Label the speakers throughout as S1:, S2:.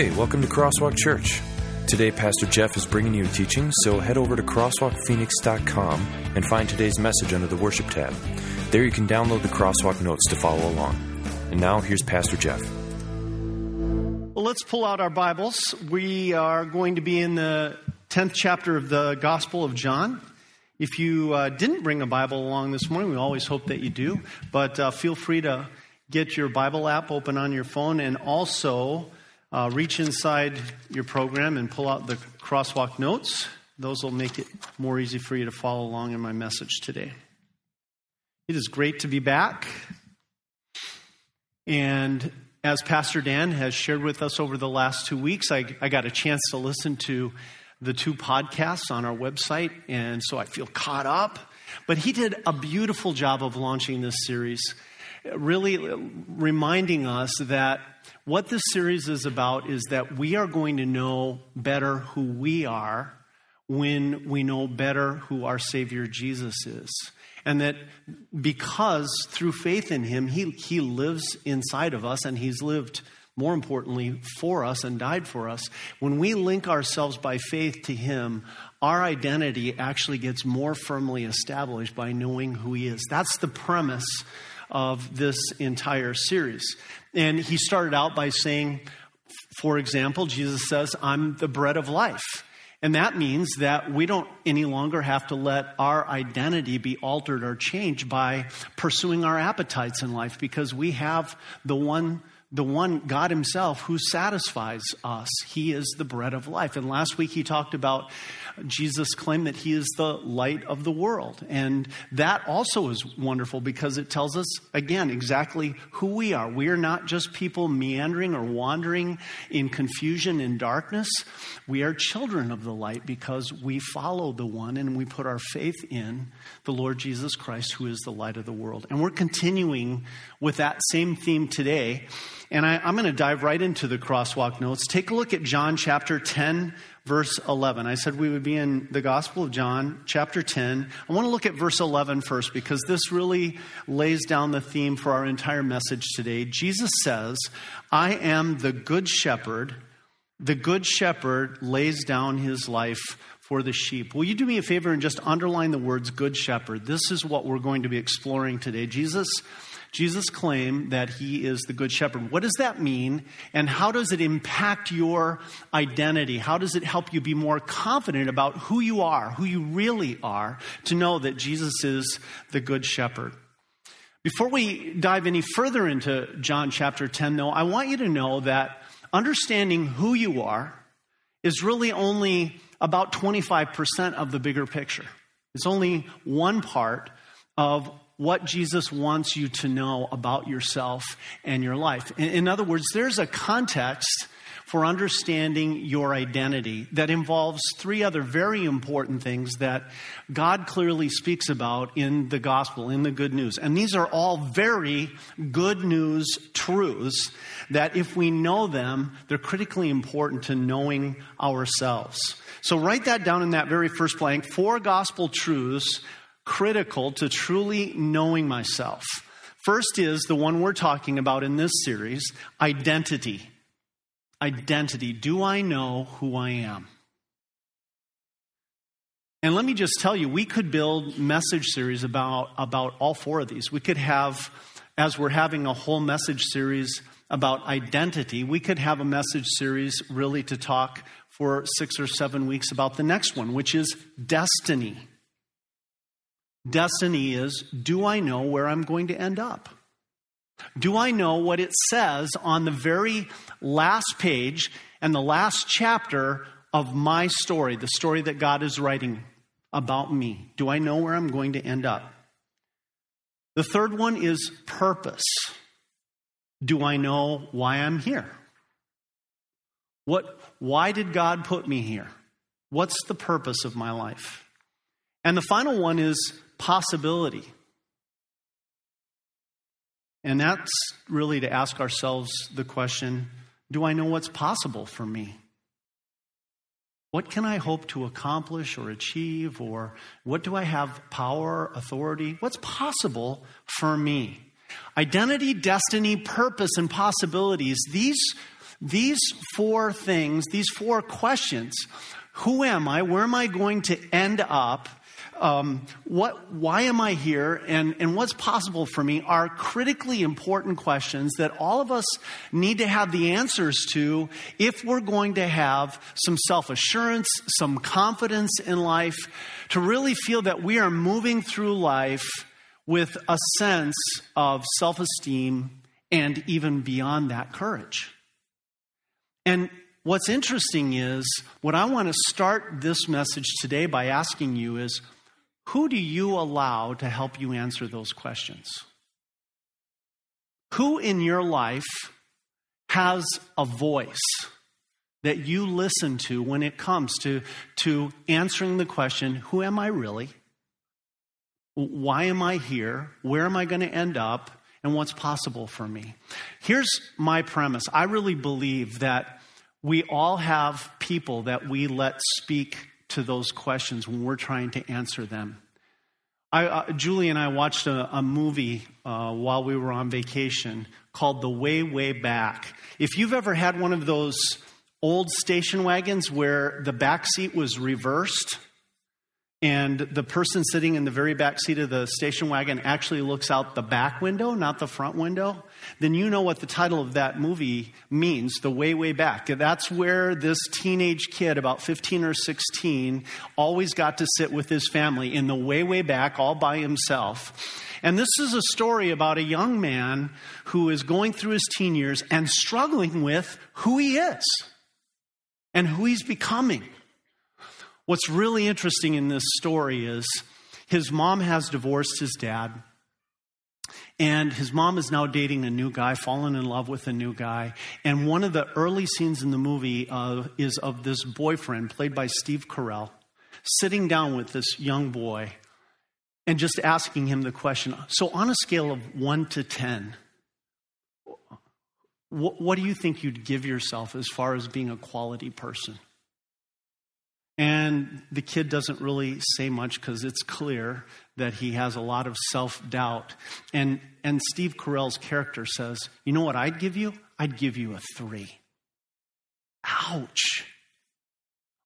S1: Hey, welcome to Crosswalk Church. Today, Pastor Jeff is bringing you a teaching, so head over to crosswalkphoenix.com and find today's message under the Worship tab. There you can download the Crosswalk notes to follow along. And now, here's Pastor Jeff.
S2: Well, let's pull out our Bibles. We are going to be in the 10th chapter of the Gospel of John. If you uh, didn't bring a Bible along this morning, we always hope that you do, but uh, feel free to get your Bible app open on your phone and also uh, reach inside your program and pull out the crosswalk notes. Those will make it more easy for you to follow along in my message today. It is great to be back. And as Pastor Dan has shared with us over the last two weeks, I, I got a chance to listen to the two podcasts on our website, and so I feel caught up. But he did a beautiful job of launching this series, really reminding us that what this series is about is that we are going to know better who we are when we know better who our Savior Jesus is. And that because through faith in Him, He, he lives inside of us and He's lived, more importantly, for us and died for us. When we link ourselves by faith to Him, our identity actually gets more firmly established by knowing who He is. That's the premise of this entire series. And he started out by saying, for example, Jesus says, I'm the bread of life. And that means that we don't any longer have to let our identity be altered or changed by pursuing our appetites in life because we have the one the one God Himself who satisfies us. He is the bread of life. And last week he talked about Jesus' claim that He is the light of the world. And that also is wonderful because it tells us, again, exactly who we are. We are not just people meandering or wandering in confusion and darkness. We are children of the light because we follow the one and we put our faith in the Lord Jesus Christ, who is the light of the world. And we're continuing with that same theme today. And I, am going to dive right into the crosswalk notes. Take a look at John chapter 10, verse 11. I said we would be in the Gospel of John, chapter 10. I want to look at verse 11 first because this really lays down the theme for our entire message today. Jesus says, I am the good shepherd. The good shepherd lays down his life for the sheep. Will you do me a favor and just underline the words good shepherd? This is what we're going to be exploring today. Jesus Jesus claimed that he is the good shepherd. What does that mean? And how does it impact your identity? How does it help you be more confident about who you are, who you really are, to know that Jesus is the good shepherd? Before we dive any further into John chapter 10, though, I want you to know that understanding who you are is really only about 25% of the bigger picture. It's only one part of what Jesus wants you to know about yourself and your life. In, in other words, there's a context for understanding your identity that involves three other very important things that God clearly speaks about in the gospel, in the good news. And these are all very good news truths that if we know them, they're critically important to knowing ourselves. So write that down in that very first blank. Four gospel truths critical to truly knowing myself. First is the one we're talking about in this series identity. Identity. Do I know who I am? And let me just tell you, we could build message series about, about all four of these. We could have, as we're having a whole message series about identity, we could have a message series really to talk for six or seven weeks about the next one, which is destiny. Destiny is do I know where I'm going to end up? Do I know what it says on the very last page and the last chapter of my story, the story that God is writing about me? Do I know where I'm going to end up? The third one is purpose. Do I know why I'm here? What, why did God put me here? What's the purpose of my life? And the final one is possibility. And that's really to ask ourselves the question do I know what's possible for me? What can I hope to accomplish or achieve? Or what do I have power, authority? What's possible for me? Identity, destiny, purpose, and possibilities, these, these four things, these four questions who am I? Where am I going to end up? Um, what, why am I here? And, and what's possible for me are critically important questions that all of us need to have the answers to if we're going to have some self assurance, some confidence in life, to really feel that we are moving through life with a sense of self esteem and even beyond that, courage. And what's interesting is what I want to start this message today by asking you is who do you allow to help you answer those questions? Who in your life has a voice that you listen to when it comes to, to answering the question, Who am I really? Why am I here? Where am I going to end up? And what's possible for me? Here's my premise I really believe that we all have people that we let speak to those questions when we're trying to answer them. I, uh, Julie and I watched a, a movie uh, while we were on vacation called The Way, Way Back. If you've ever had one of those old station wagons where the back seat was reversed, and the person sitting in the very back seat of the station wagon actually looks out the back window, not the front window, then you know what the title of that movie means, The Way, Way Back. That's where this teenage kid, about 15 or 16, always got to sit with his family in the way, way back, all by himself. And this is a story about a young man who is going through his teen years and struggling with who he is and who he's becoming. What's really interesting in this story is his mom has divorced his dad. And his mom is now dating a new guy, fallen in love with a new guy. And one of the early scenes in the movie uh, is of this boyfriend, played by Steve Carell, sitting down with this young boy and just asking him the question So, on a scale of one to 10, what, what do you think you'd give yourself as far as being a quality person? And the kid doesn't really say much because it's clear that he has a lot of self doubt. And, and Steve Carell's character says, You know what I'd give you? I'd give you a three. Ouch.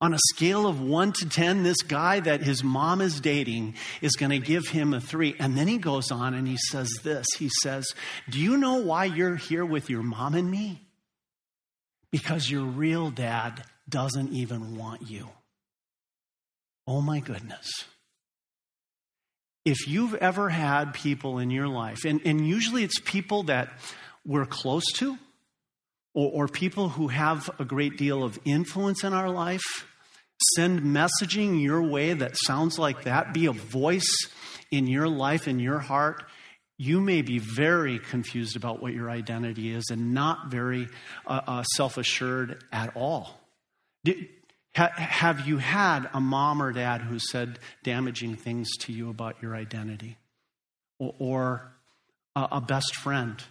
S2: On a scale of one to 10, this guy that his mom is dating is going to give him a three. And then he goes on and he says this He says, Do you know why you're here with your mom and me? Because your real dad doesn't even want you. Oh my goodness. If you've ever had people in your life, and, and usually it's people that we're close to, or, or people who have a great deal of influence in our life, send messaging your way that sounds like that, be a voice in your life, in your heart, you may be very confused about what your identity is and not very uh, uh, self assured at all. Ha- have you had a mom or dad who said damaging things to you about your identity? Or, or a, a best friend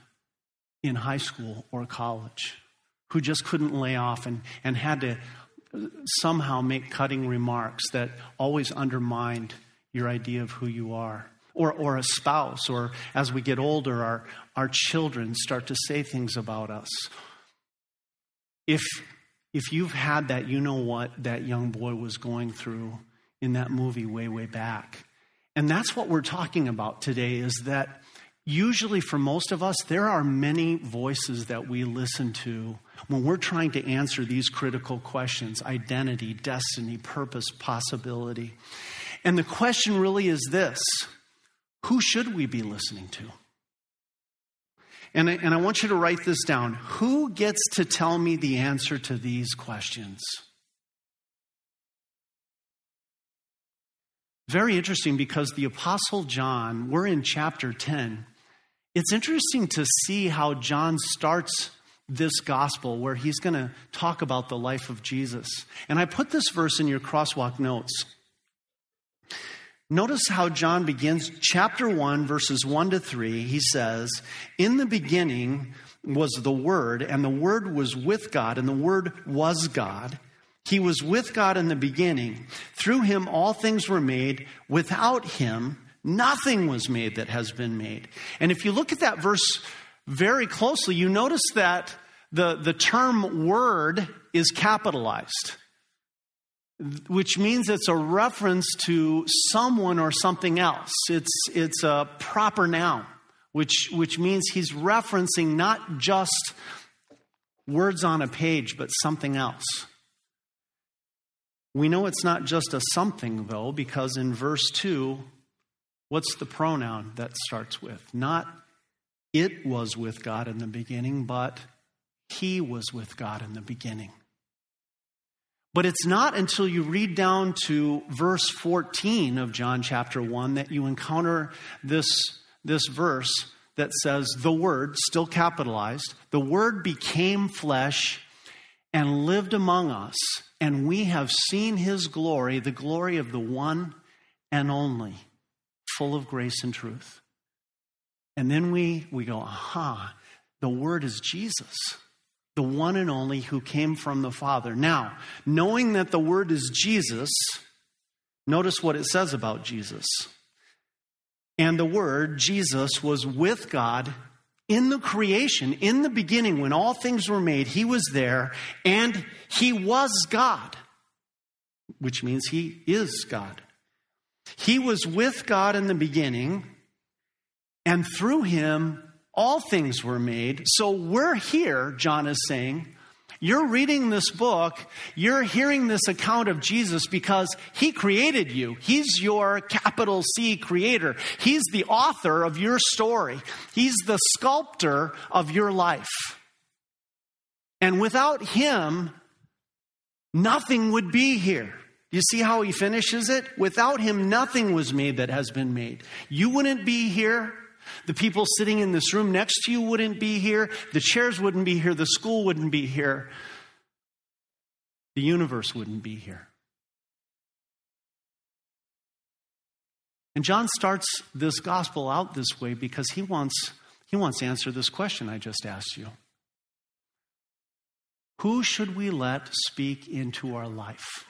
S2: in high school or college who just couldn't lay off and, and had to somehow make cutting remarks that always undermined your idea of who you are? Or, or a spouse, or as we get older, our, our children start to say things about us. If if you've had that, you know what that young boy was going through in that movie way, way back. And that's what we're talking about today is that usually for most of us, there are many voices that we listen to when we're trying to answer these critical questions identity, destiny, purpose, possibility. And the question really is this who should we be listening to? And I, and I want you to write this down. Who gets to tell me the answer to these questions? Very interesting because the Apostle John, we're in chapter 10. It's interesting to see how John starts this gospel where he's going to talk about the life of Jesus. And I put this verse in your crosswalk notes. Notice how John begins chapter 1, verses 1 to 3. He says, In the beginning was the Word, and the Word was with God, and the Word was God. He was with God in the beginning. Through him, all things were made. Without him, nothing was made that has been made. And if you look at that verse very closely, you notice that the, the term word is capitalized, which means it's a reference to someone or something else. It's, it's a proper noun, which, which means he's referencing not just words on a page, but something else. We know it's not just a something, though, because in verse 2, what's the pronoun that starts with? Not it was with God in the beginning, but he was with God in the beginning. But it's not until you read down to verse 14 of John chapter 1 that you encounter this, this verse that says, The Word, still capitalized, the Word became flesh and lived among us, and we have seen his glory, the glory of the one and only, full of grace and truth. And then we, we go, aha, the Word is Jesus, the one and only who came from the Father. Now, knowing that the Word is Jesus, notice what it says about Jesus. And the Word, Jesus, was with God in the creation, in the beginning, when all things were made, he was there and he was God, which means he is God. He was with God in the beginning, and through him, all things were made. So we're here, John is saying, you're reading this book, you're hearing this account of Jesus because He created you. He's your capital C creator. He's the author of your story, He's the sculptor of your life. And without Him, nothing would be here. You see how he finishes it? Without him, nothing was made that has been made. You wouldn't be here. The people sitting in this room next to you wouldn't be here. The chairs wouldn't be here. The school wouldn't be here. The universe wouldn't be here. And John starts this gospel out this way because he wants, he wants to answer this question I just asked you. Who should we let speak into our life?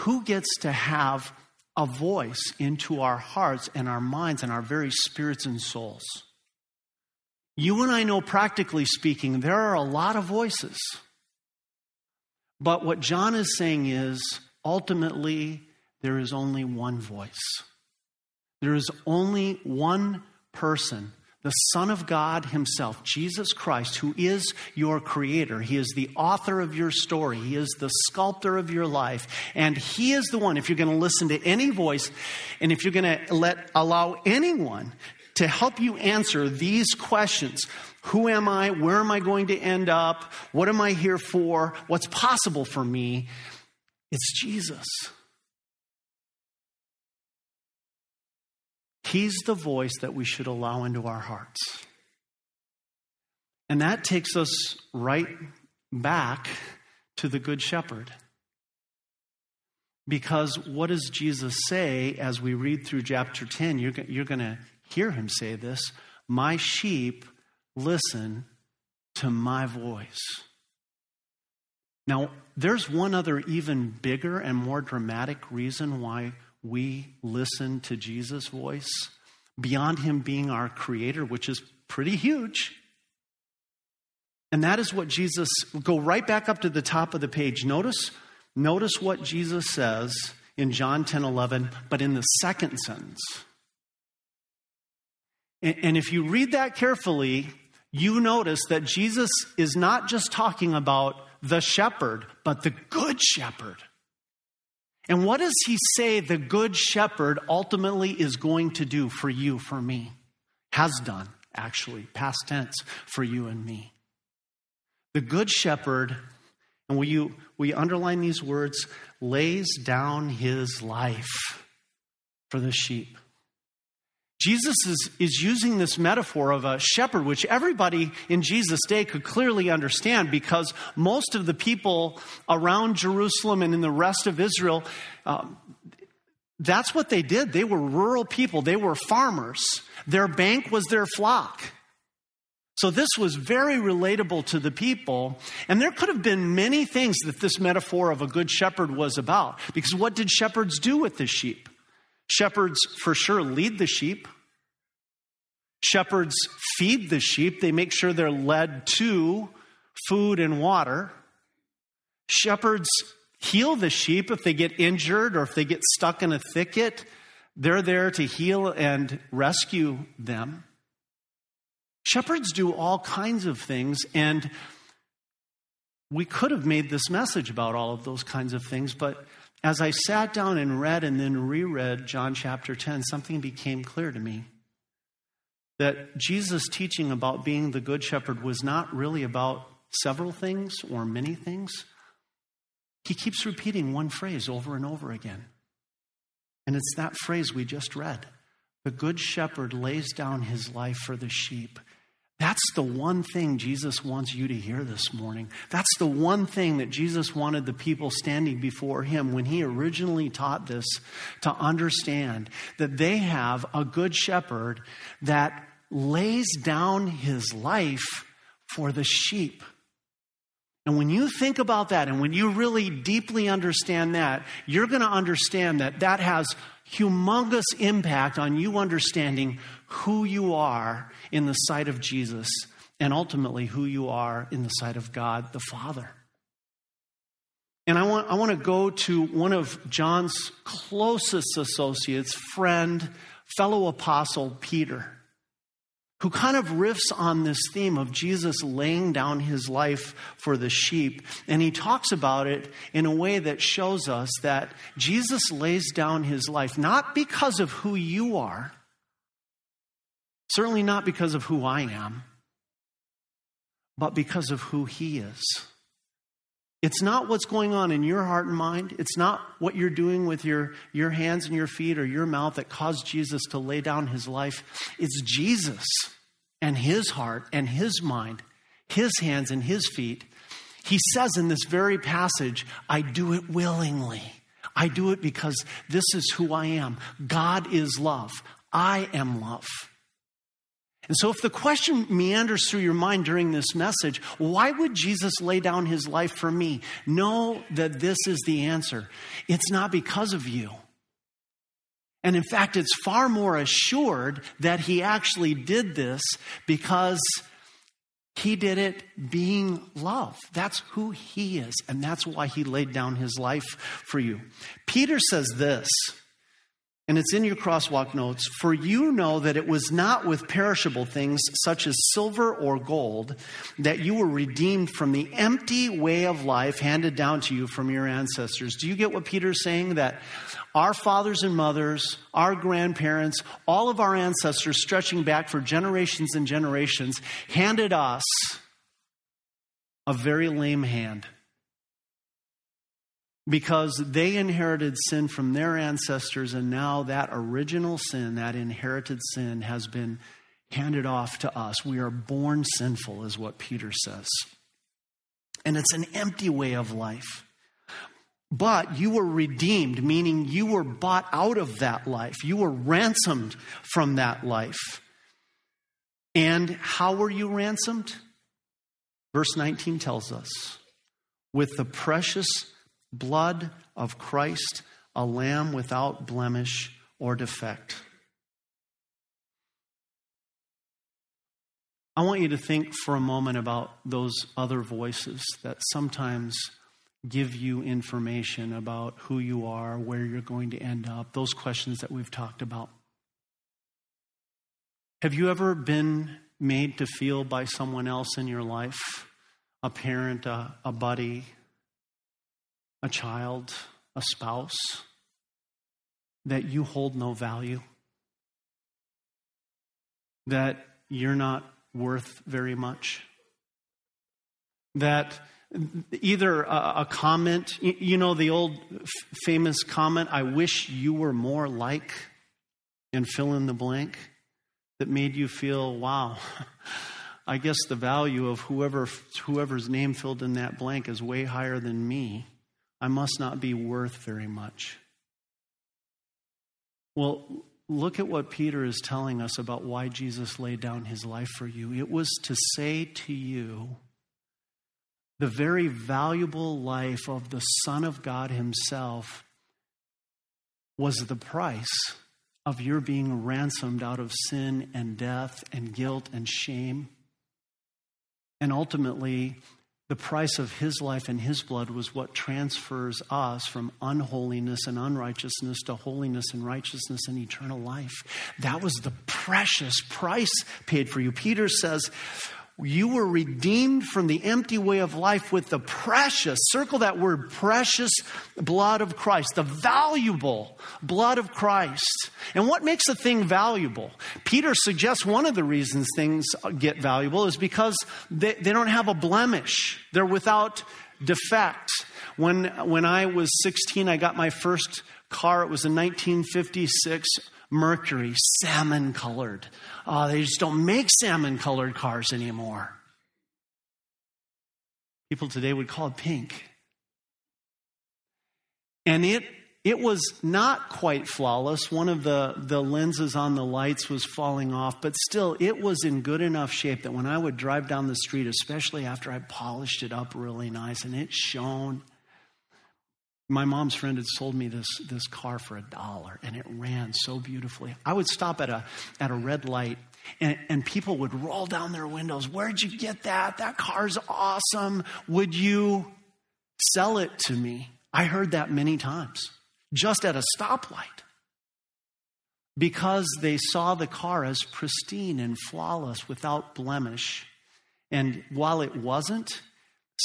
S2: Who gets to have a voice into our hearts and our minds and our very spirits and souls. You and I know, practically speaking, there are a lot of voices. But what John is saying is ultimately, there is only one voice. There is only one person the Son of God Himself, Jesus Christ, who is your creator. He is the author of your story. He is the sculptor of your life. And He is the one, if you're going to listen to any voice, and if you're going to let, allow anyone to help you answer these questions Who am I? Where am I going to end up? What am I here for? What's possible for me? It's Jesus. He's the voice that we should allow into our hearts. And that takes us right back to the Good Shepherd. Because what does Jesus say as we read through chapter 10? You're, you're going to hear him say this My sheep listen to my voice. Now, there's one other even bigger and more dramatic reason why we listen to Jesus' voice beyond him being our creator, which is pretty huge. And that is what Jesus go right back up to the top of the page. Notice notice what Jesus says in John 10 11, but in the second sentence. And, and if you read that carefully, you notice that Jesus is not just talking about the shepherd, but the good shepherd. And what does he say the good shepherd ultimately is going to do for you, for me? Has done, actually, past tense, for you and me. The good shepherd, and will you, will you underline these words, lays down his life for the sheep. Jesus is, is using this metaphor of a shepherd, which everybody in Jesus' day could clearly understand because most of the people around Jerusalem and in the rest of Israel, um, that's what they did. They were rural people, they were farmers. Their bank was their flock. So this was very relatable to the people. And there could have been many things that this metaphor of a good shepherd was about. Because what did shepherds do with the sheep? Shepherds, for sure, lead the sheep. Shepherds feed the sheep, they make sure they're led to food and water. Shepherds heal the sheep if they get injured or if they get stuck in a thicket. They're there to heal and rescue them. Shepherds do all kinds of things, and we could have made this message about all of those kinds of things, but as I sat down and read and then reread John chapter 10, something became clear to me that Jesus' teaching about being the good shepherd was not really about several things or many things. He keeps repeating one phrase over and over again. And it's that phrase we just read The good shepherd lays down his life for the sheep. That's the one thing Jesus wants you to hear this morning. That's the one thing that Jesus wanted the people standing before him when he originally taught this to understand that they have a good shepherd that lays down his life for the sheep. And when you think about that and when you really deeply understand that, you're going to understand that that has humongous impact on you understanding who you are in the sight of Jesus and ultimately who you are in the sight of God the Father. And I want, I want to go to one of John's closest associates, friend, fellow apostle, Peter who kind of riffs on this theme of Jesus laying down his life for the sheep. And he talks about it in a way that shows us that Jesus lays down his life not because of who you are, certainly not because of who I am, but because of who he is. It's not what's going on in your heart and mind. It's not what you're doing with your, your hands and your feet or your mouth that caused Jesus to lay down his life. It's Jesus and his heart and his mind, his hands and his feet. He says in this very passage, I do it willingly. I do it because this is who I am. God is love. I am love. And so, if the question meanders through your mind during this message, why would Jesus lay down his life for me? Know that this is the answer. It's not because of you. And in fact, it's far more assured that he actually did this because he did it being love. That's who he is. And that's why he laid down his life for you. Peter says this and it's in your crosswalk notes. For you know that it was not with perishable things such as silver or gold that you were redeemed from the empty way of life handed down to you from your ancestors. Do you get what Peter's saying? That our fathers and mothers, our grandparents, all of our ancestors stretching back for generations and generations handed us a very lame hand because they inherited sin from their ancestors, and now that original sin, that inherited sin, has been handed off to us. We are born sinful, is what Peter says. And it's an empty way of life. But you were redeemed, meaning you were bought out of that life. You were ransomed from that life. And how were you ransomed? Verse 19 tells us with the precious blood of Christ, a lamb without blemish or defect. I want you to think for a moment about those other voices that sometimes give you information about who you are, where you're going to end up, those questions that we've talked about. Have you ever been made to feel by someone else in your life, a parent, a, a buddy, a child, a spouse, that you hold no value, that you're not worth very much, that either a, comment, you know, the old famous comment, I wish you were more like, and fill in the blank, that made you feel, wow. I guess the value of whoever whoever's name filled in that blank is way higher than me. I must not be worth very much. Well, look at what Peter is telling us about why Jesus laid down his life for you. It was to say to you, the very valuable life of the Son of God Himself was the price of your being ransomed out of sin and death and guilt and shame. And ultimately, the price of his life and his blood was what transfers us from unholiness and unrighteousness to holiness and righteousness and eternal life. That was the precious price paid for you. Peter says, you were redeemed from the empty way of life with the precious, circle that word, precious blood of Christ, the valuable blood of Christ. And what makes a thing valuable? Peter suggests one of the reasons things get valuable is because they, they don't have a blemish, they're without defect. When, when I was 16, I got my first car. It was a 1956 Mercury, salmon colored. Uh, they just don't make salmon colored cars anymore. People today would call it pink. And it, it was not quite flawless. One of the, the lenses on the lights was falling off, but still, it was in good enough shape that when I would drive down the street, especially after I polished it up really nice and it shone, my mom's friend had sold me this, this car for a dollar and it ran so beautifully. I would stop at a, at a red light and, and people would roll down their windows. Where'd you get that? That car's awesome. Would you sell it to me? I heard that many times, just at a stoplight. Because they saw the car as pristine and flawless, without blemish. And while it wasn't,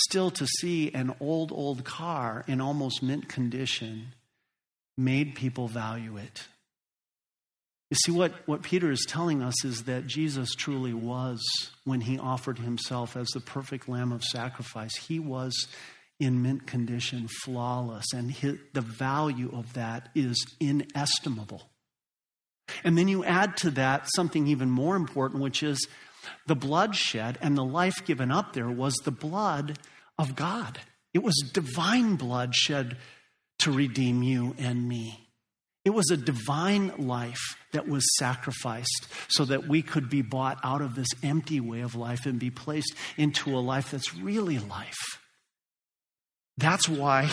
S2: still to see an old, old car in almost mint condition made people value it. You see, what, what Peter is telling us is that Jesus truly was, when he offered himself as the perfect lamb of sacrifice, he was in mint condition, flawless, and his, the value of that is inestimable. And then you add to that something even more important, which is the blood shed and the life given up there was the blood of God. It was divine blood shed to redeem you and me. It was a divine life that was sacrificed so that we could be bought out of this empty way of life and be placed into a life that's really life. That's why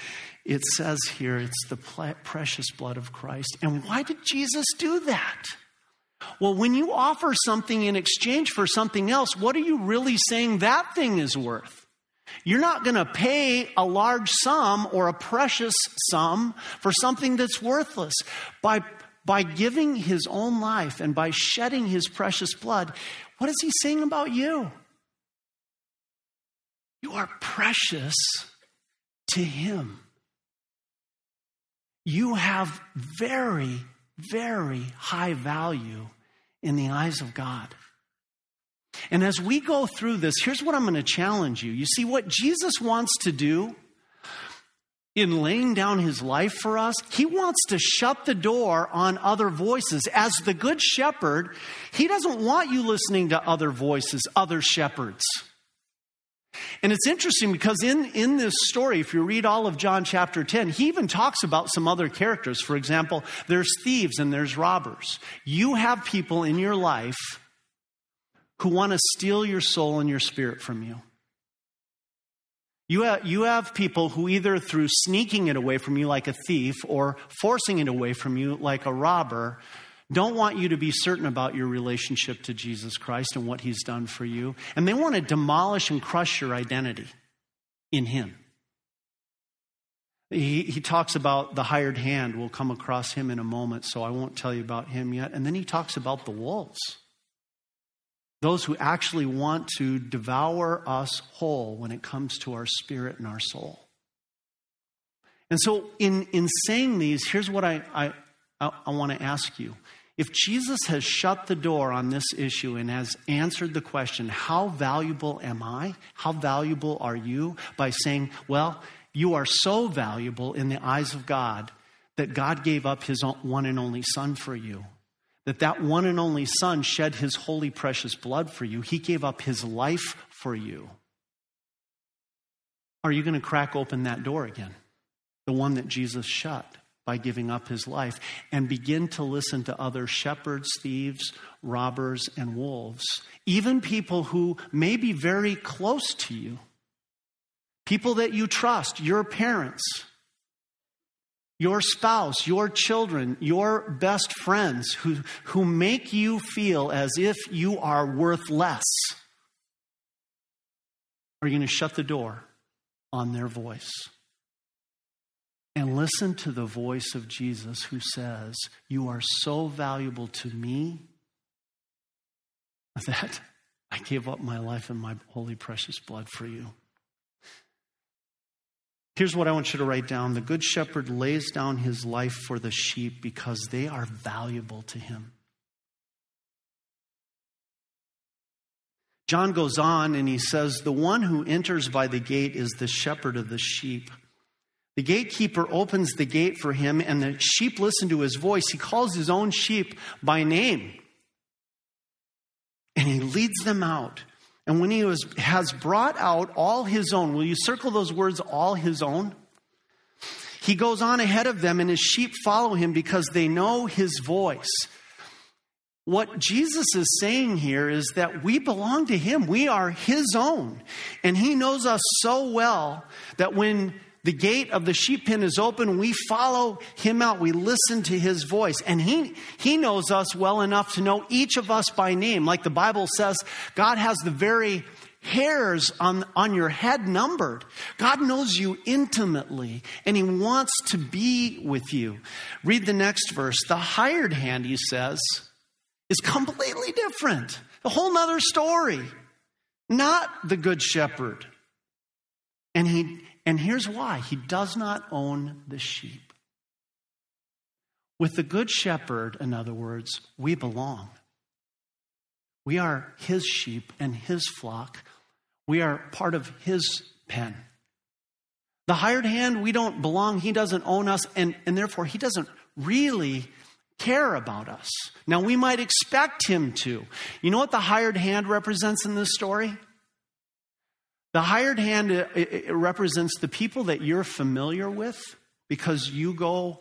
S2: it says here it's the precious blood of Christ. And why did Jesus do that? Well, when you offer something in exchange for something else, what are you really saying that thing is worth? You're not going to pay a large sum or a precious sum for something that's worthless. By, by giving his own life and by shedding his precious blood, what is he saying about you? You are precious to him. You have very very high value in the eyes of God. And as we go through this, here's what I'm going to challenge you. You see, what Jesus wants to do in laying down his life for us, he wants to shut the door on other voices. As the good shepherd, he doesn't want you listening to other voices, other shepherds. And it's interesting because in, in this story, if you read all of John chapter 10, he even talks about some other characters. For example, there's thieves and there's robbers. You have people in your life who want to steal your soul and your spirit from you. You have, you have people who either through sneaking it away from you like a thief or forcing it away from you like a robber don't want you to be certain about your relationship to Jesus Christ and what he's done for you. And they want to demolish and crush your identity in him. He, he talks about the hired hand. We'll come across him in a moment, so I won't tell you about him yet. And then he talks about the wolves those who actually want to devour us whole when it comes to our spirit and our soul. And so, in, in saying these, here's what I, I, I, I want to ask you if Jesus has shut the door on this issue and has answered the question, How valuable am I? How valuable are you? by saying, Well, you are so valuable in the eyes of God that God gave up his one and only Son for you. That that one and only Son shed his holy, precious blood for you. He gave up his life for you. Are you going to crack open that door again? The one that Jesus shut by giving up his life and begin to listen to other shepherds, thieves, robbers, and wolves, even people who may be very close to you, people that you trust, your parents, your spouse, your children, your best friends who, who make you feel as if you are worth less? Are you going to shut the door on their voice? And listen to the voice of Jesus who says, You are so valuable to me that I gave up my life and my holy, precious blood for you. Here's what I want you to write down The Good Shepherd lays down his life for the sheep because they are valuable to him. John goes on and he says, The one who enters by the gate is the shepherd of the sheep. The gatekeeper opens the gate for him, and the sheep listen to his voice. He calls his own sheep by name, and he leads them out. And when he was, has brought out all his own, will you circle those words, all his own? He goes on ahead of them, and his sheep follow him because they know his voice. What Jesus is saying here is that we belong to him. We are his own. And he knows us so well that when the gate of the sheep pen is open. We follow him out. We listen to his voice. And he, he knows us well enough to know each of us by name. Like the Bible says, God has the very hairs on, on your head numbered. God knows you intimately and he wants to be with you. Read the next verse. The hired hand, he says, is completely different. A whole nother story. Not the good shepherd. And he and here's why he does not own the sheep. With the Good Shepherd, in other words, we belong. We are his sheep and his flock. We are part of his pen. The hired hand, we don't belong. He doesn't own us, and, and therefore he doesn't really care about us. Now, we might expect him to. You know what the hired hand represents in this story? The hired hand it represents the people that you're familiar with because you go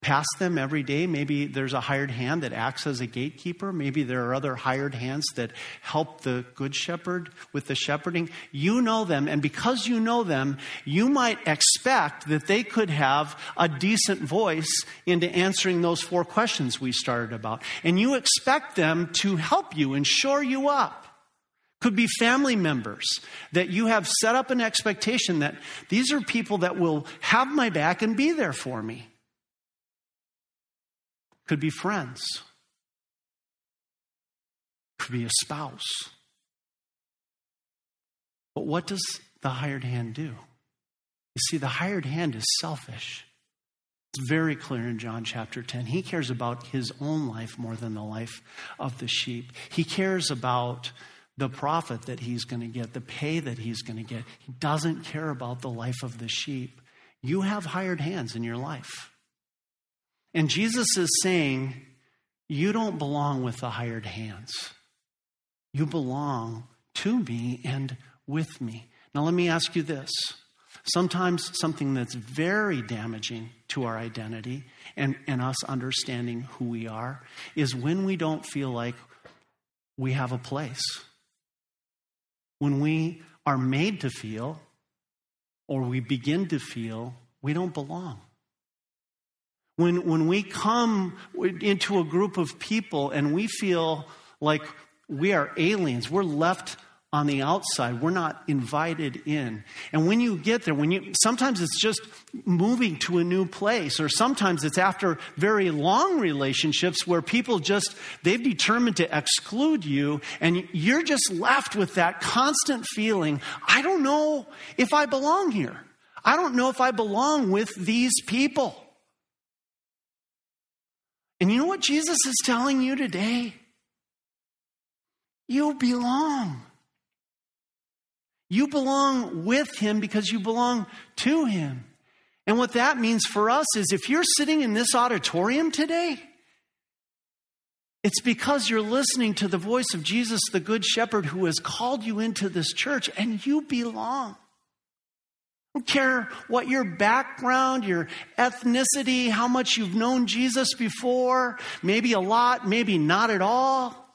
S2: past them every day. Maybe there's a hired hand that acts as a gatekeeper. Maybe there are other hired hands that help the good shepherd with the shepherding. You know them, and because you know them, you might expect that they could have a decent voice into answering those four questions we started about. And you expect them to help you and shore you up. Could be family members that you have set up an expectation that these are people that will have my back and be there for me. Could be friends. Could be a spouse. But what does the hired hand do? You see, the hired hand is selfish. It's very clear in John chapter 10. He cares about his own life more than the life of the sheep. He cares about the profit that he's going to get, the pay that he's going to get. He doesn't care about the life of the sheep. You have hired hands in your life. And Jesus is saying, You don't belong with the hired hands. You belong to me and with me. Now, let me ask you this. Sometimes something that's very damaging to our identity and, and us understanding who we are is when we don't feel like we have a place when we are made to feel or we begin to feel we don't belong. When, when we come into a group of people and we feel like we are aliens, we're left on the outside. We're not invited in. And when you get there, when you sometimes it's just moving to a new place, or sometimes it's after very long relationships where people just they've determined to exclude you, and you're just left with that constant feeling, I don't know if I belong here. I don't know if I belong with these people. And you know what Jesus is telling you today? You belong. You belong with Him because you belong to Him. And what that means for us is if you're sitting in this auditorium today, it's because you're listening to the voice of Jesus, the Good Shepherd, who has called you into this church, and you belong. I don't care what your background, your ethnicity, how much you've known Jesus before, maybe a lot, maybe not at all.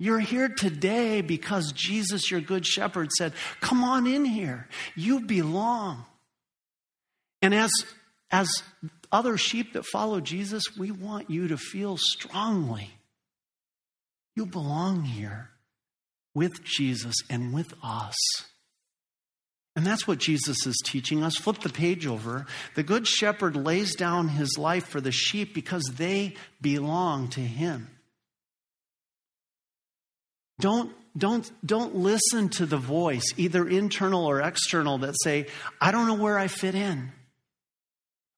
S2: You're here today because Jesus, your good shepherd, said, Come on in here. You belong. And as as other sheep that follow Jesus, we want you to feel strongly you belong here with Jesus and with us. And that's what Jesus is teaching us. Flip the page over. The Good Shepherd lays down his life for the sheep because they belong to him. Don't, don't, don't listen to the voice, either internal or external, that say, I don't know where I fit in.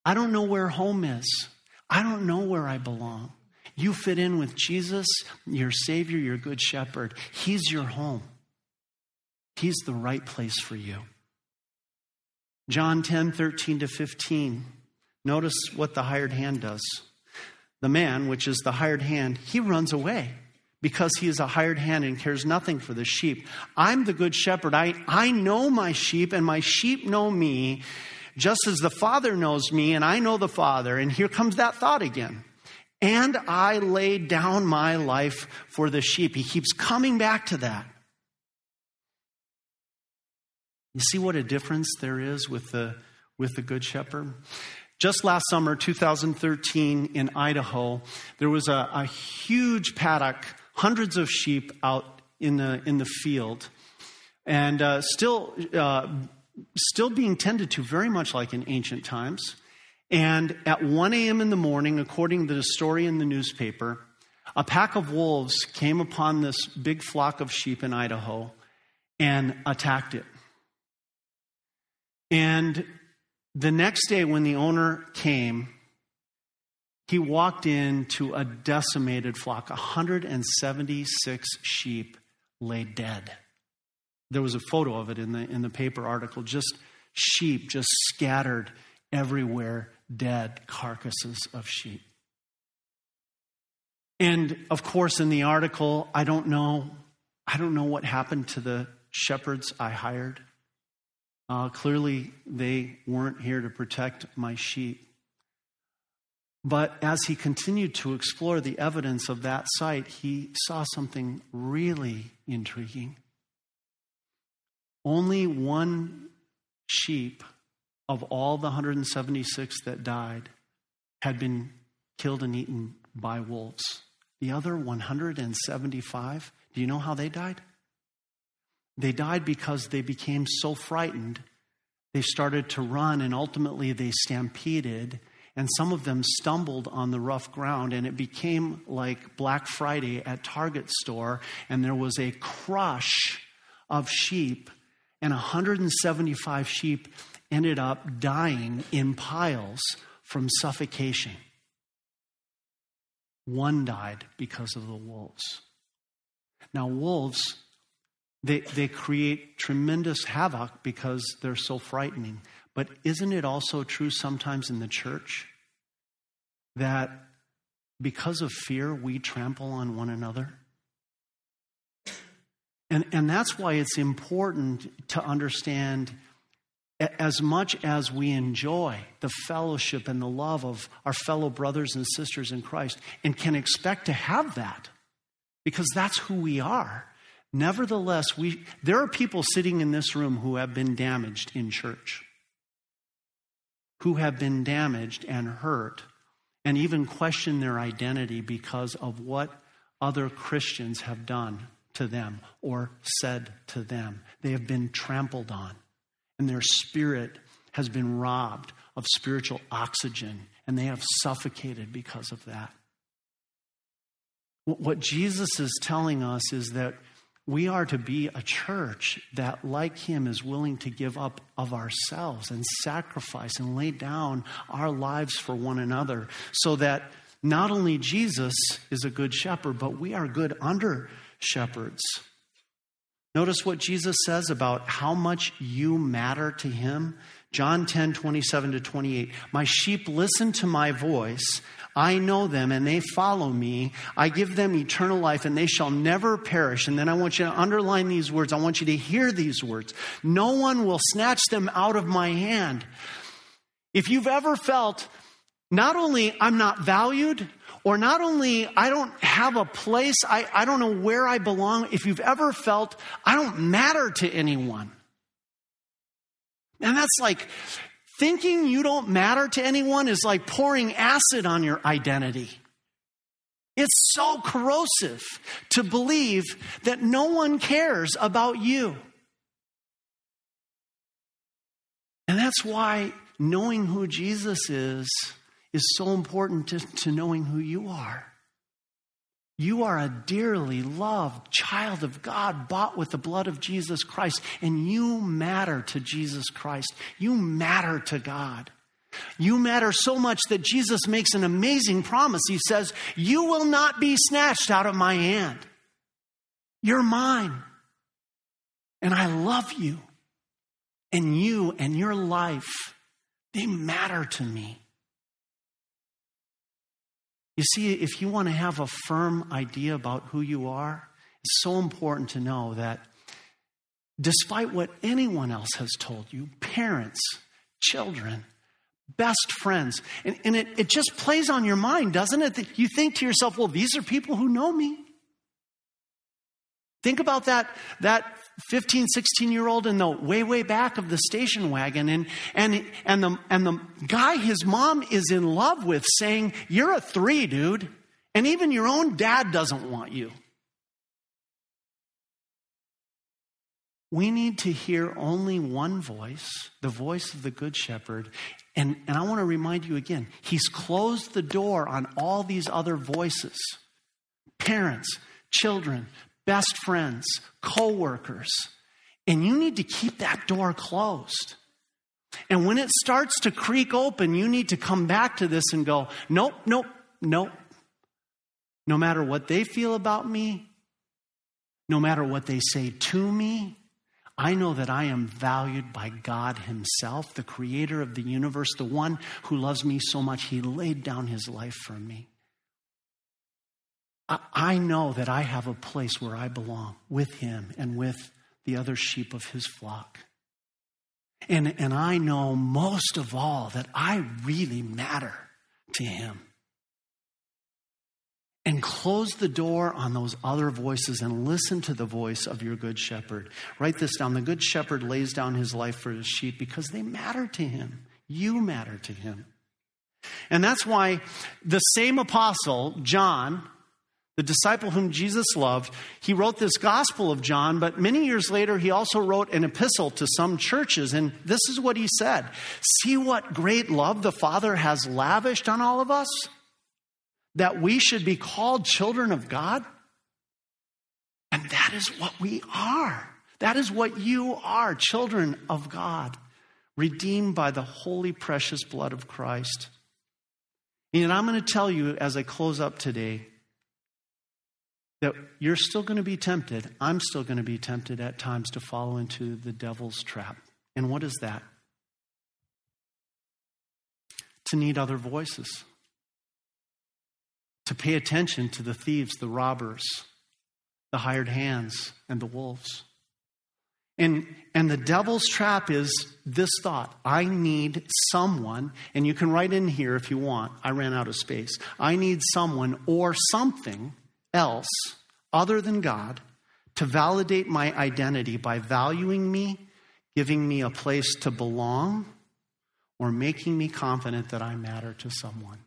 S2: I don't know where home is. I don't know where I belong. You fit in with Jesus, your Savior, your Good Shepherd. He's your home, He's the right place for you. John 10 13 to 15. Notice what the hired hand does. The man, which is the hired hand, he runs away because he is a hired hand and cares nothing for the sheep. I'm the good shepherd. I, I know my sheep, and my sheep know me, just as the Father knows me, and I know the Father. And here comes that thought again. And I laid down my life for the sheep. He keeps coming back to that. You see what a difference there is with the, with the Good Shepherd? Just last summer, 2013, in Idaho, there was a, a huge paddock, hundreds of sheep out in the, in the field, and uh, still, uh, still being tended to very much like in ancient times. And at 1 a.m. in the morning, according to the story in the newspaper, a pack of wolves came upon this big flock of sheep in Idaho and attacked it. And the next day, when the owner came, he walked into a decimated flock 176 sheep lay dead. There was a photo of it in the, in the paper article, just sheep just scattered everywhere, dead carcasses of sheep. And of course, in the article, I don't know, I don't know what happened to the shepherds I hired. Uh, clearly, they weren't here to protect my sheep. But as he continued to explore the evidence of that site, he saw something really intriguing. Only one sheep of all the 176 that died had been killed and eaten by wolves. The other 175, do you know how they died? They died because they became so frightened, they started to run, and ultimately they stampeded. And some of them stumbled on the rough ground, and it became like Black Friday at Target store, and there was a crush of sheep, and 175 sheep ended up dying in piles from suffocation. One died because of the wolves. Now, wolves they, they create tremendous havoc because they're so frightening. But isn't it also true sometimes in the church that because of fear, we trample on one another? And, and that's why it's important to understand as much as we enjoy the fellowship and the love of our fellow brothers and sisters in Christ and can expect to have that because that's who we are. Nevertheless, we, there are people sitting in this room who have been damaged in church, who have been damaged and hurt, and even question their identity because of what other Christians have done to them or said to them. They have been trampled on, and their spirit has been robbed of spiritual oxygen, and they have suffocated because of that. What Jesus is telling us is that we are to be a church that, like Him, is willing to give up of ourselves and sacrifice and lay down our lives for one another so that not only Jesus is a good shepherd, but we are good under shepherds. Notice what Jesus says about how much you matter to Him. John 10, 27 to 28. My sheep listen to my voice. I know them and they follow me. I give them eternal life and they shall never perish. And then I want you to underline these words. I want you to hear these words. No one will snatch them out of my hand. If you've ever felt, not only I'm not valued, or not only I don't have a place, I, I don't know where I belong, if you've ever felt I don't matter to anyone. And that's like Thinking you don't matter to anyone is like pouring acid on your identity. It's so corrosive to believe that no one cares about you. And that's why knowing who Jesus is is so important to, to knowing who you are. You are a dearly loved child of God, bought with the blood of Jesus Christ, and you matter to Jesus Christ. You matter to God. You matter so much that Jesus makes an amazing promise. He says, You will not be snatched out of my hand. You're mine. And I love you. And you and your life, they matter to me. You see, if you want to have a firm idea about who you are, it's so important to know that despite what anyone else has told you, parents, children, best friends, and, and it, it just plays on your mind, doesn't it? That You think to yourself, well, these are people who know me. Think about that, that 15, 16 year old in the way, way back of the station wagon. And, and, and, the, and the guy his mom is in love with saying, You're a three, dude. And even your own dad doesn't want you. We need to hear only one voice, the voice of the Good Shepherd. And, and I want to remind you again, he's closed the door on all these other voices parents, children, best friends, coworkers. And you need to keep that door closed. And when it starts to creak open, you need to come back to this and go, nope, nope, nope. No matter what they feel about me, no matter what they say to me, I know that I am valued by God Himself, the creator of the universe, the one who loves me so much, He laid down His life for me. I know that I have a place where I belong with him and with the other sheep of his flock. And, and I know most of all that I really matter to him. And close the door on those other voices and listen to the voice of your good shepherd. Write this down. The good shepherd lays down his life for his sheep because they matter to him. You matter to him. And that's why the same apostle, John, the disciple whom Jesus loved, he wrote this Gospel of John, but many years later, he also wrote an epistle to some churches. And this is what he said See what great love the Father has lavished on all of us? That we should be called children of God? And that is what we are. That is what you are, children of God, redeemed by the holy, precious blood of Christ. And I'm going to tell you as I close up today that you're still going to be tempted. I'm still going to be tempted at times to fall into the devil's trap. And what is that? To need other voices, to pay attention to the thieves, the robbers, the hired hands, and the wolves. And, and the devil's trap is this thought I need someone, and you can write in here if you want. I ran out of space. I need someone or something else other than God to validate my identity by valuing me, giving me a place to belong, or making me confident that I matter to someone.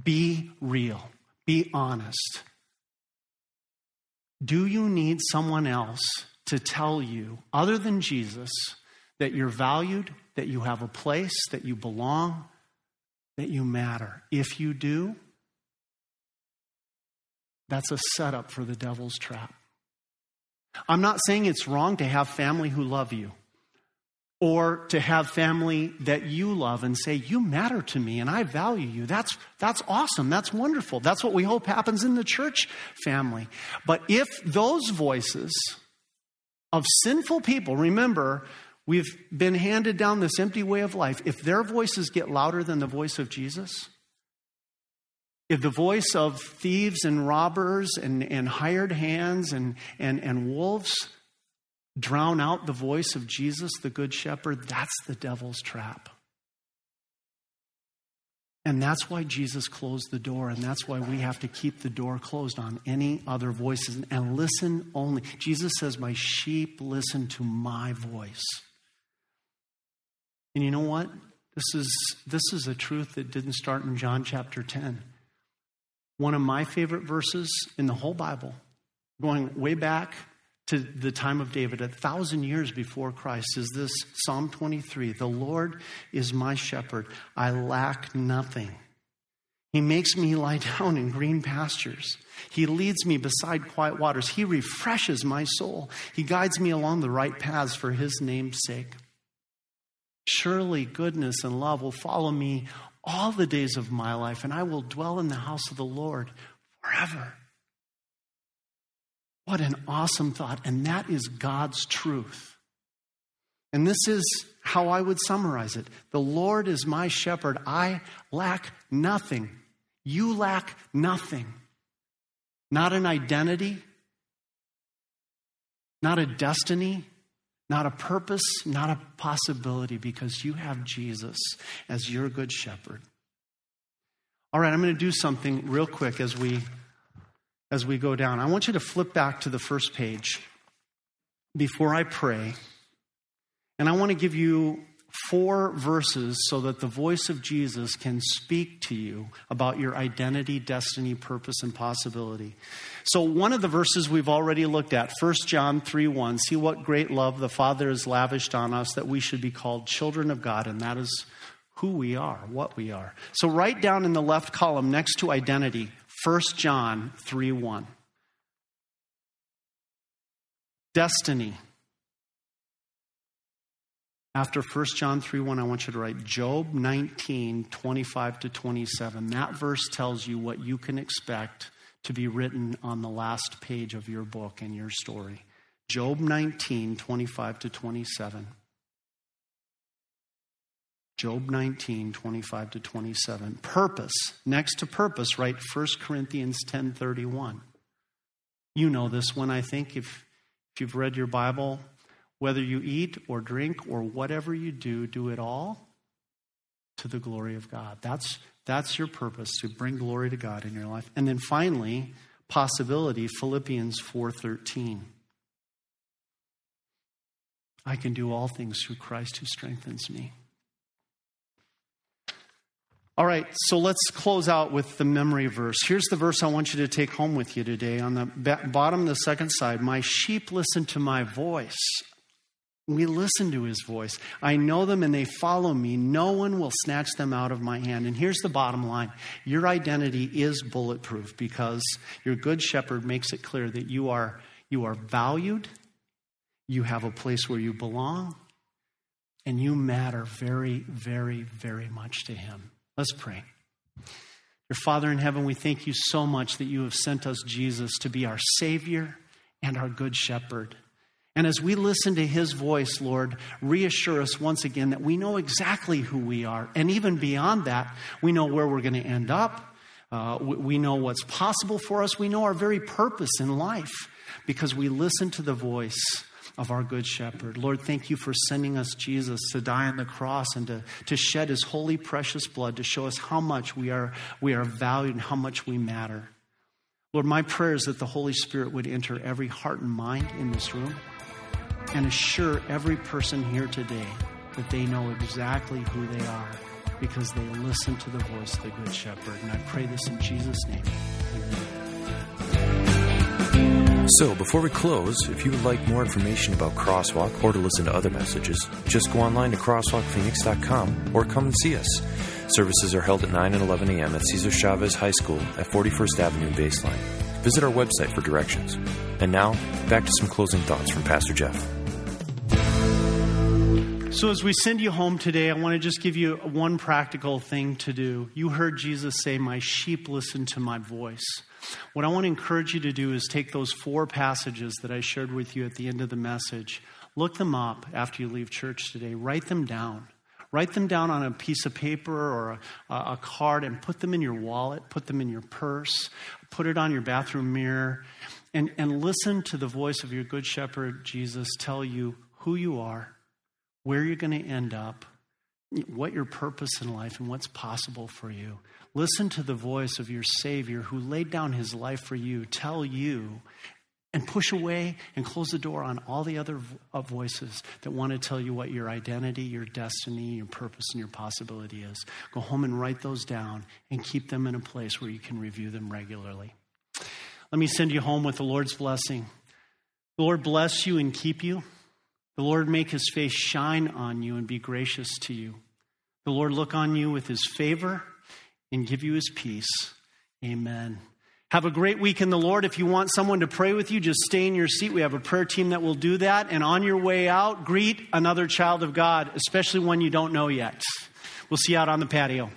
S2: Be real, be honest. Do you need someone else to tell you, other than Jesus, that you're valued, that you have a place, that you belong, that you matter? If you do, that's a setup for the devil's trap. I'm not saying it's wrong to have family who love you or to have family that you love and say, You matter to me and I value you. That's, that's awesome. That's wonderful. That's what we hope happens in the church family. But if those voices of sinful people, remember, we've been handed down this empty way of life, if their voices get louder than the voice of Jesus, if the voice of thieves and robbers and, and hired hands and, and, and wolves drown out the voice of Jesus, the Good Shepherd, that's the devil's trap. And that's why Jesus closed the door, and that's why we have to keep the door closed on any other voices and listen only. Jesus says, My sheep listen to my voice. And you know what? This is, this is a truth that didn't start in John chapter 10. One of my favorite verses in the whole Bible, going way back to the time of David, a thousand years before Christ, is this Psalm 23 The Lord is my shepherd, I lack nothing. He makes me lie down in green pastures. He leads me beside quiet waters. He refreshes my soul. He guides me along the right paths for his name's sake. Surely goodness and love will follow me all the days of my life, and I will dwell in the house of the Lord forever. What an awesome thought. And that is God's truth. And this is how I would summarize it The Lord is my shepherd. I lack nothing. You lack nothing. Not an identity, not a destiny, not a purpose, not a possibility, because you have Jesus as your good shepherd. All right, I'm going to do something real quick as we as we go down. I want you to flip back to the first page before I pray. And I want to give you four verses so that the voice of Jesus can speak to you about your identity, destiny, purpose, and possibility. So, one of the verses we've already looked at, 1 John 3 1, see what great love the Father has lavished on us that we should be called children of God, and that is who we are, what we are. So, write down in the left column next to identity, 1 John 3 1. Destiny. After 1 John 3 1, I want you to write Job 19, 25 to 27. That verse tells you what you can expect to be written on the last page of your book and your story. Job 19, 25 to 27. Job 19, 25 to 27. Purpose. Next to purpose, write 1 Corinthians 10, 31. You know this one, I think, if, if you've read your Bible. Whether you eat or drink or whatever you do, do it all to the glory of God. That's, that's your purpose, to bring glory to God in your life. And then finally, possibility, Philippians 4.13. I can do all things through Christ who strengthens me. All right, so let's close out with the memory verse. Here's the verse I want you to take home with you today. On the bottom, of the second side, my sheep listen to my voice. We listen to his voice. I know them and they follow me. No one will snatch them out of my hand. And here's the bottom line your identity is bulletproof because your good shepherd makes it clear that you are, you are valued, you have a place where you belong, and you matter very, very, very much to him. Let's pray. Your Father in heaven, we thank you so much that you have sent us Jesus to be our Savior and our Good Shepherd. And as we listen to his voice, Lord, reassure us once again that we know exactly who we are. And even beyond that, we know where we're going to end up. Uh, we know what's possible for us. We know our very purpose in life because we listen to the voice of our Good Shepherd. Lord, thank you for sending us Jesus to die on the cross and to, to shed his holy, precious blood to show us how much we are, we are valued and how much we matter. Lord, my prayer is that the Holy Spirit would enter every heart and mind in this room and assure every person here today that they know exactly who they are because they listen to the voice of the Good Shepherd. And I pray this in Jesus' name.
S1: So, before we close, if you would like more information about Crosswalk or to listen to other messages, just go online to crosswalkphoenix.com or come and see us. Services are held at 9 and 11 a.m. at Cesar Chavez High School at 41st Avenue Baseline. Visit our website for directions. And now, back to some closing thoughts from Pastor Jeff.
S2: So, as we send you home today, I want to just give you one practical thing to do. You heard Jesus say, My sheep listen to my voice. What I want to encourage you to do is take those four passages that I shared with you at the end of the message, look them up after you leave church today, write them down. Write them down on a piece of paper or a, a card and put them in your wallet, put them in your purse, put it on your bathroom mirror, and, and listen to the voice of your good shepherd, Jesus, tell you who you are, where you're going to end up, what your purpose in life and what's possible for you. Listen to the voice of your Savior who laid down his life for you, tell you and push away and close the door on all the other uh, voices that want to tell you what your identity, your destiny, your purpose, and your possibility is. Go home and write those down and keep them in a place where you can review them regularly. Let me send you home with the Lord's blessing. The Lord bless you and keep you. The Lord make his face shine on you and be gracious to you. The Lord look on you with his favor and give you his peace. Amen. Have a great week in the Lord. If you want someone to pray with you, just stay in your seat. We have a prayer team that will do that. And on your way out, greet another child of God, especially one you don't know yet. We'll see you out on the patio.